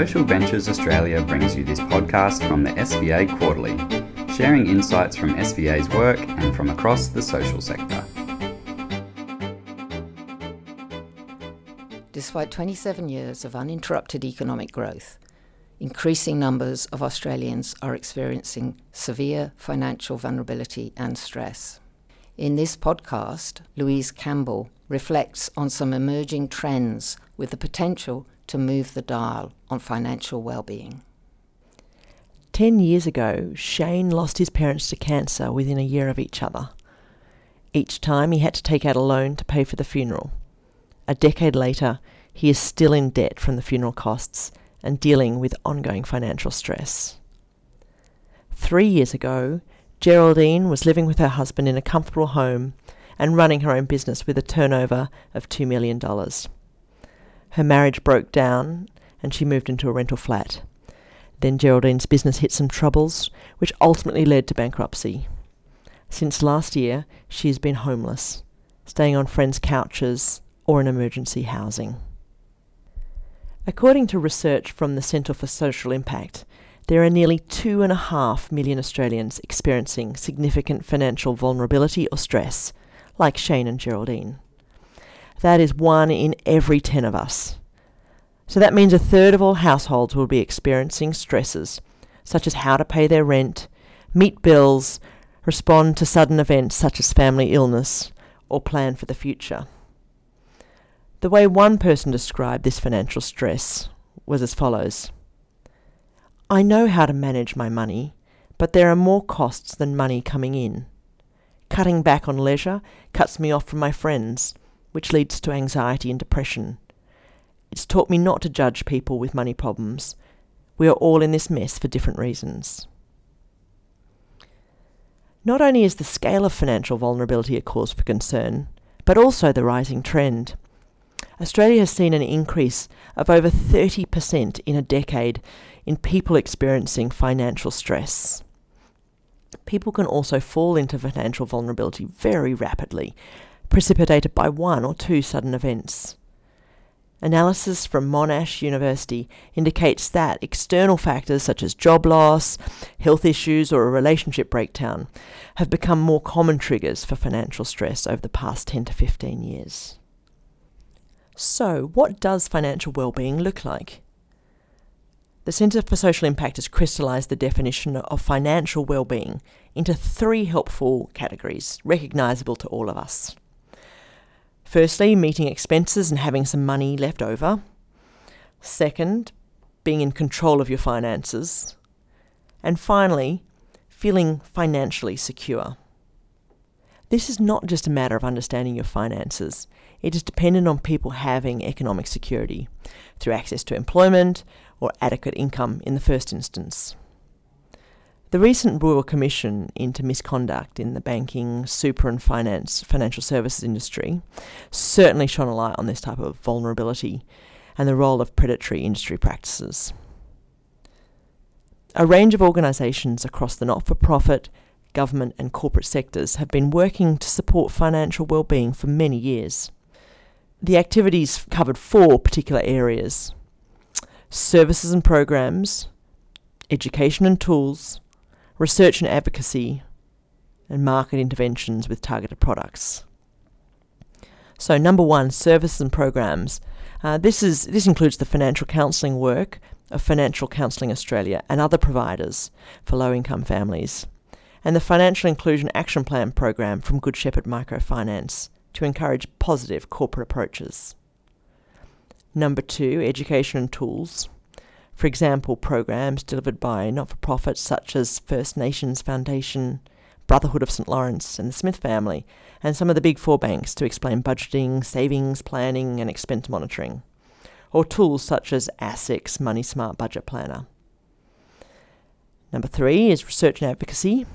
Social Ventures Australia brings you this podcast from the SVA Quarterly, sharing insights from SVA's work and from across the social sector. Despite 27 years of uninterrupted economic growth, increasing numbers of Australians are experiencing severe financial vulnerability and stress. In this podcast, Louise Campbell reflects on some emerging trends with the potential to move the dial on financial well-being. Ten years ago, Shane lost his parents to cancer within a year of each other. Each time he had to take out a loan to pay for the funeral. A decade later, he is still in debt from the funeral costs and dealing with ongoing financial stress. Three years ago, Geraldine was living with her husband in a comfortable home and running her own business with a turnover of $2 million. Her marriage broke down and she moved into a rental flat. Then Geraldine's business hit some troubles, which ultimately led to bankruptcy. Since last year, she has been homeless, staying on friends' couches or in emergency housing. According to research from the Centre for Social Impact, there are nearly two and a half million Australians experiencing significant financial vulnerability or stress, like Shane and Geraldine. That is one in every 10 of us. So that means a third of all households will be experiencing stresses, such as how to pay their rent, meet bills, respond to sudden events such as family illness, or plan for the future. The way one person described this financial stress was as follows I know how to manage my money, but there are more costs than money coming in. Cutting back on leisure cuts me off from my friends which leads to anxiety and depression. It's taught me not to judge people with money problems. We are all in this mess for different reasons. Not only is the scale of financial vulnerability a cause for concern, but also the rising trend. Australia has seen an increase of over 30% in a decade in people experiencing financial stress. People can also fall into financial vulnerability very rapidly, precipitated by one or two sudden events. Analysis from Monash University indicates that external factors such as job loss, health issues, or a relationship breakdown have become more common triggers for financial stress over the past 10 to 15 years. So, what does financial well-being look like? The Centre for Social Impact has crystallised the definition of financial well-being into three helpful categories, recognisable to all of us. Firstly, meeting expenses and having some money left over. Second, being in control of your finances. And finally, feeling financially secure. This is not just a matter of understanding your finances. It is dependent on people having economic security through access to employment or adequate income in the first instance. The recent Royal Commission into misconduct in the banking, super and finance, financial services industry certainly shone a light on this type of vulnerability and the role of predatory industry practices. A range of organisations across the not-for-profit, government and corporate sectors have been working to support financial well-being for many years. The activities covered four particular areas. Services and programs, education and tools, research and advocacy, and market interventions with targeted products. So, number one, services and programs. Uh, this is this includes the financial counselling work of Financial Counselling Australia and other providers for low-income families, and the Financial Inclusion Action Plan program from Good Shepherd Microfinance to encourage positive corporate approaches. Number two, education and tools for example, programs delivered by not for profits such as First Nations Foundation, Brotherhood of St. Laurence, and the Smith family, and some of the big four banks to explain budgeting, savings, planning, and expense monitoring, or tools such as ASIC's Money Smart Budget Planner. Number three is research and advocacy,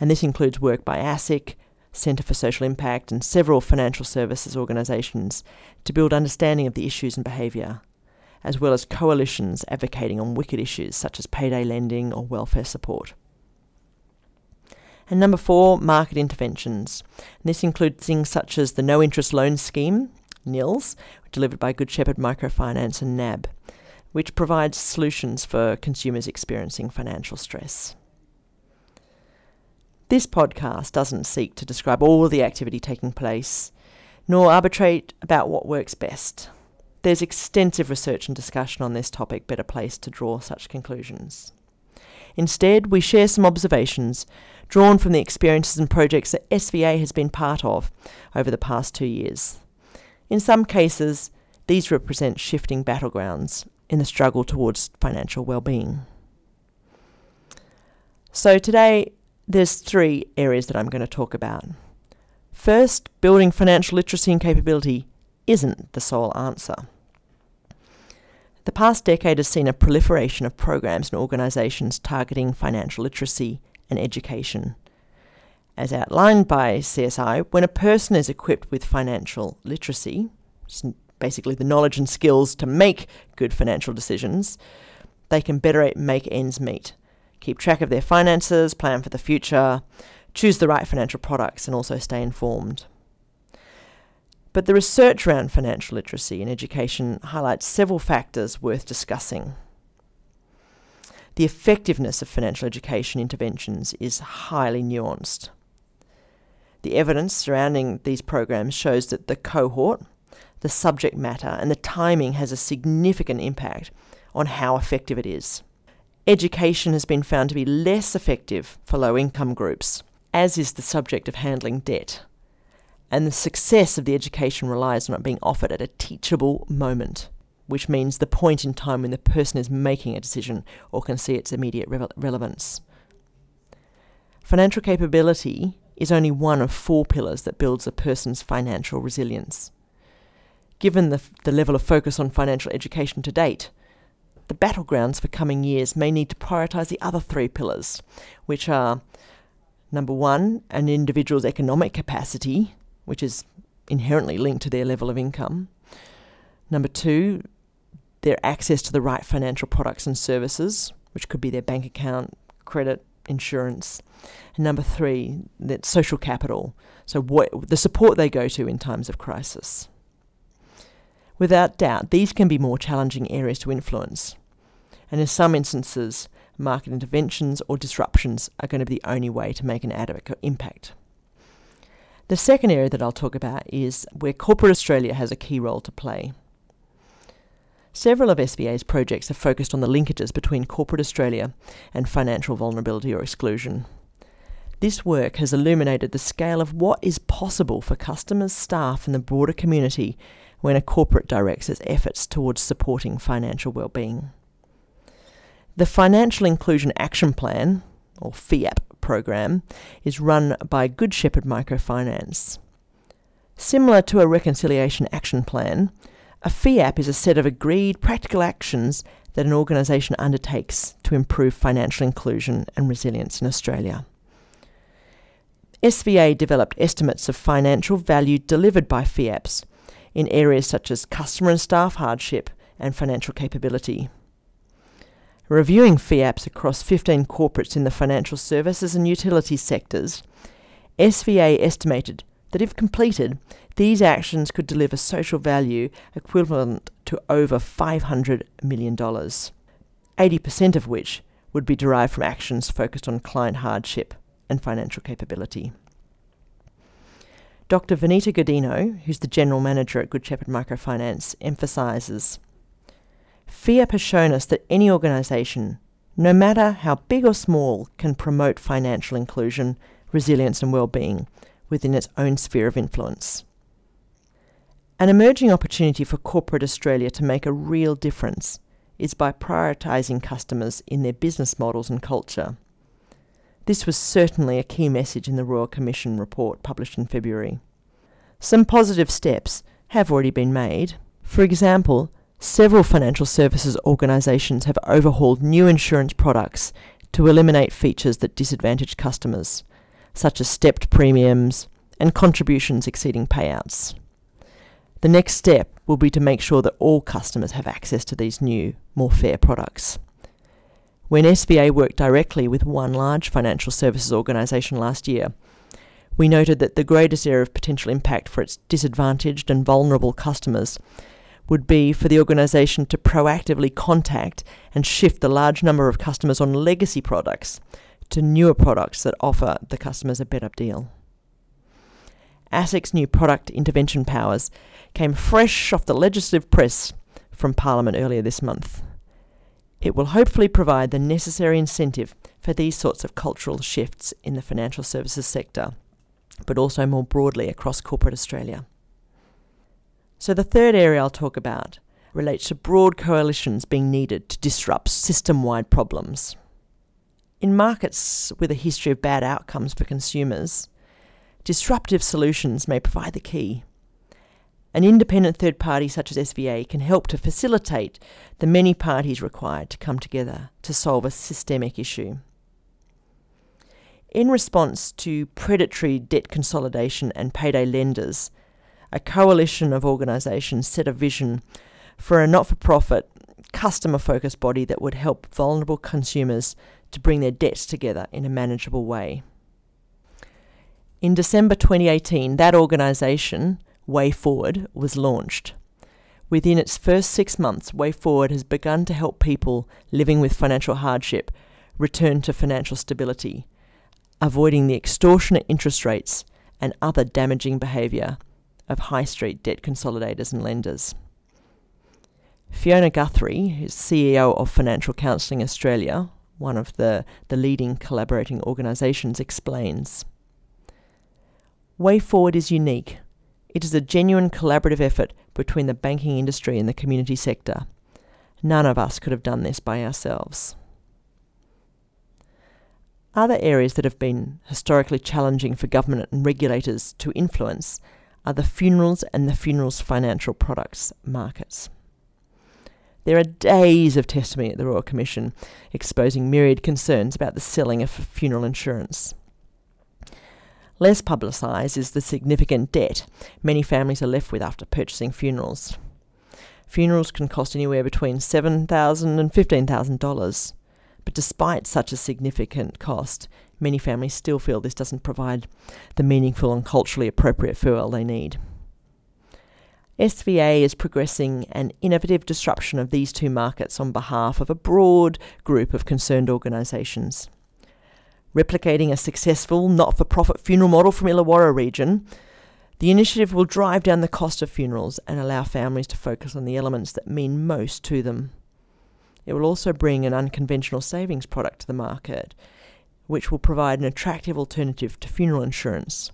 and this includes work by ASIC, Centre for Social Impact, and several financial services organisations to build understanding of the issues and behaviour as well as coalitions advocating on wicked issues such as payday lending or welfare support. And number four, market interventions. And this includes things such as the No Interest Loan Scheme, NILS, delivered by Good Shepherd Microfinance and NAB, which provides solutions for consumers experiencing financial stress. This podcast doesn't seek to describe all the activity taking place, nor arbitrate about what works best. There's extensive research and discussion on this topic better placed to draw such conclusions. Instead, we share some observations drawn from the experiences and projects that SVA has been part of over the past two years. In some cases, these represent shifting battlegrounds in the struggle towards financial well-being. So today there's three areas that I'm going to talk about. First, building financial literacy and capability isn't the sole answer. The past decade has seen a proliferation of programs and organisations targeting financial literacy and education. As outlined by CSI, when a person is equipped with financial literacy, basically the knowledge and skills to make good financial decisions, they can better make ends meet, keep track of their finances, plan for the future, choose the right financial products, and also stay informed. But the research around financial literacy and education highlights several factors worth discussing. The effectiveness of financial education interventions is highly nuanced. The evidence surrounding these programs shows that the cohort, the subject matter, and the timing has a significant impact on how effective it is. Education has been found to be less effective for low income groups, as is the subject of handling debt. And the success of the education relies on it being offered at a teachable moment, which means the point in time when the person is making a decision or can see its immediate re- relevance. Financial capability is only one of four pillars that builds a person's financial resilience given the, the level of focus on financial education to date, the battlegrounds for coming years may need to prioritise the other three pillars, which are number one, an individual's economic capacity, which is inherently linked to their level of income. Number two, their access to the right financial products and services, which could be their bank account, credit, insurance. And number three, that social capital, so what the support they go to in times of crisis. Without doubt, these can be more challenging areas to influence. And in some instances, market interventions or disruptions are going to be the only way to make an adequate impact. The second area that I'll talk about is where corporate Australia has a key role to play. Several of SVA's projects are focused on the linkages between corporate Australia and financial vulnerability or exclusion. This work has illuminated the scale of what is possible for customers, staff, and the broader community when a corporate directs its efforts towards supporting financial well-being. The Financial Inclusion Action Plan, or FIAP program, is run by Good Shepherd Microfinance. Similar to a Reconciliation Action Plan, a FIAP is a set of agreed practical actions that an organisation undertakes to improve financial inclusion and resilience in Australia. SVA developed estimates of financial value delivered by FIAPs in areas such as customer and staff hardship and financial capability. Reviewing fee FIAPs across 15 corporates in the financial services and utilities sectors, SVA estimated that if completed, these actions could deliver social value equivalent to over $500 million, 80% of which would be derived from actions focused on client hardship and financial capability. Dr. Vanita Godino, who's the General Manager at Good Shepherd Microfinance, emphasises FIAP has shown us that any organisation, no matter how big or small, can promote financial inclusion, resilience, and well-being within its own sphere of influence. An emerging opportunity for corporate Australia to make a real difference is by prioritising customers in their business models and culture. This was certainly a key message in the Royal Commission report published in February. Some positive steps have already been made. For example, several financial services organisations have overhauled new insurance products to eliminate features that disadvantage customers, such as stepped premiums and contributions exceeding payouts. The next step will be to make sure that all customers have access to these new, more fair products. When SVA worked directly with one large financial services organisation last year, we noted that the greatest area of potential impact for its disadvantaged and vulnerable customers would be for the organisation to proactively contact and shift the large number of customers on legacy products to newer products that offer the customers a better deal. ASIC's new product intervention powers came fresh off the legislative press from Parliament earlier this month. It will hopefully provide the necessary incentive for these sorts of cultural shifts in the financial services sector, but also more broadly across corporate Australia. So, the third area I'll talk about relates to broad coalitions being needed to disrupt system wide problems. In markets with a history of bad outcomes for consumers, disruptive solutions may provide the key. An independent third party such as SVA can help to facilitate the many parties required to come together to solve a systemic issue. In response to predatory debt consolidation and payday lenders, a coalition of organisations set a vision for a not for profit, customer focused body that would help vulnerable consumers to bring their debts together in a manageable way. In December 2018, that organisation, Way Forward, was launched. Within its first six months, Way Forward has begun to help people living with financial hardship return to financial stability, avoiding the extortionate interest rates and other damaging behaviour of high street debt consolidators and lenders. Fiona Guthrie, who's CEO of Financial Counselling Australia, one of the, the leading collaborating organisations, explains Way Forward is unique. It is a genuine collaborative effort between the banking industry and the community sector. None of us could have done this by ourselves. Other areas that have been historically challenging for government and regulators to influence are the funerals and the funerals financial products markets. There are days of testimony at the Royal Commission exposing myriad concerns about the selling of funeral insurance. Less publicised is the significant debt many families are left with after purchasing funerals. Funerals can cost anywhere between $7,000 and $15,000, but despite such a significant cost, many families still feel this doesn't provide the meaningful and culturally appropriate farewell they need. SVA is progressing an innovative disruption of these two markets on behalf of a broad group of concerned organisations. Replicating a successful not for profit funeral model from Illawarra region, the initiative will drive down the cost of funerals and allow families to focus on the elements that mean most to them. It will also bring an unconventional savings product to the market, which will provide an attractive alternative to funeral insurance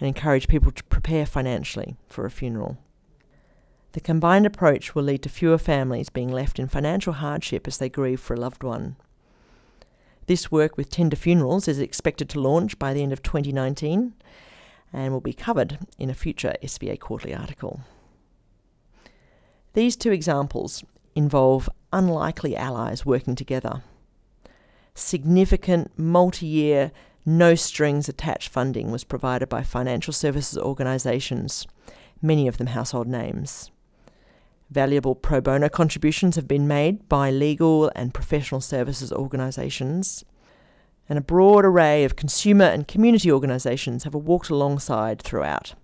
and encourage people to prepare financially for a funeral. The combined approach will lead to fewer families being left in financial hardship as they grieve for a loved one. This work with Tender Funerals is expected to launch by the end of 2019 and will be covered in a future SVA quarterly article. These two examples involve unlikely allies working together. Significant multi year, no strings attached funding was provided by financial services organisations, many of them household names. Valuable pro bono contributions have been made by legal and professional services organisations, and a broad array of consumer and community organisations have walked alongside throughout,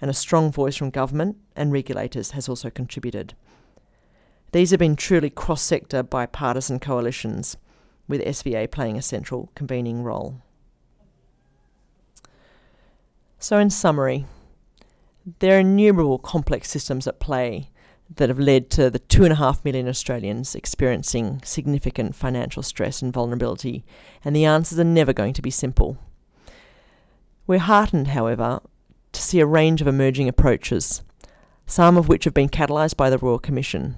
and a strong voice from government and regulators has also contributed. These have been truly cross sector bipartisan coalitions, with SVA playing a central convening role. So, in summary, there are innumerable complex systems at play that have led to the two and a half million Australians experiencing significant financial stress and vulnerability, and the answers are never going to be simple. We're heartened, however, to see a range of emerging approaches, some of which have been catalysed by the Royal Commission.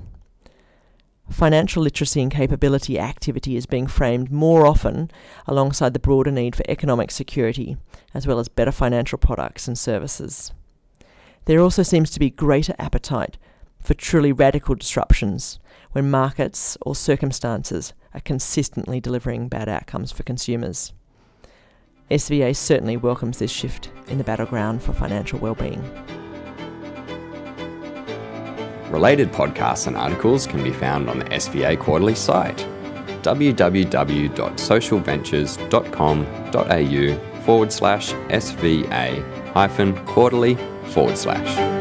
Financial literacy and capability activity is being framed more often alongside the broader need for economic security, as well as better financial products and services. There also seems to be greater appetite for truly radical disruptions when markets or circumstances are consistently delivering bad outcomes for consumers. SVA certainly welcomes this shift in the battleground for financial well-being. Related podcasts and articles can be found on the SVA Quarterly site www.socialventures.com.au forward slash SVA hyphen quarterly forward slash.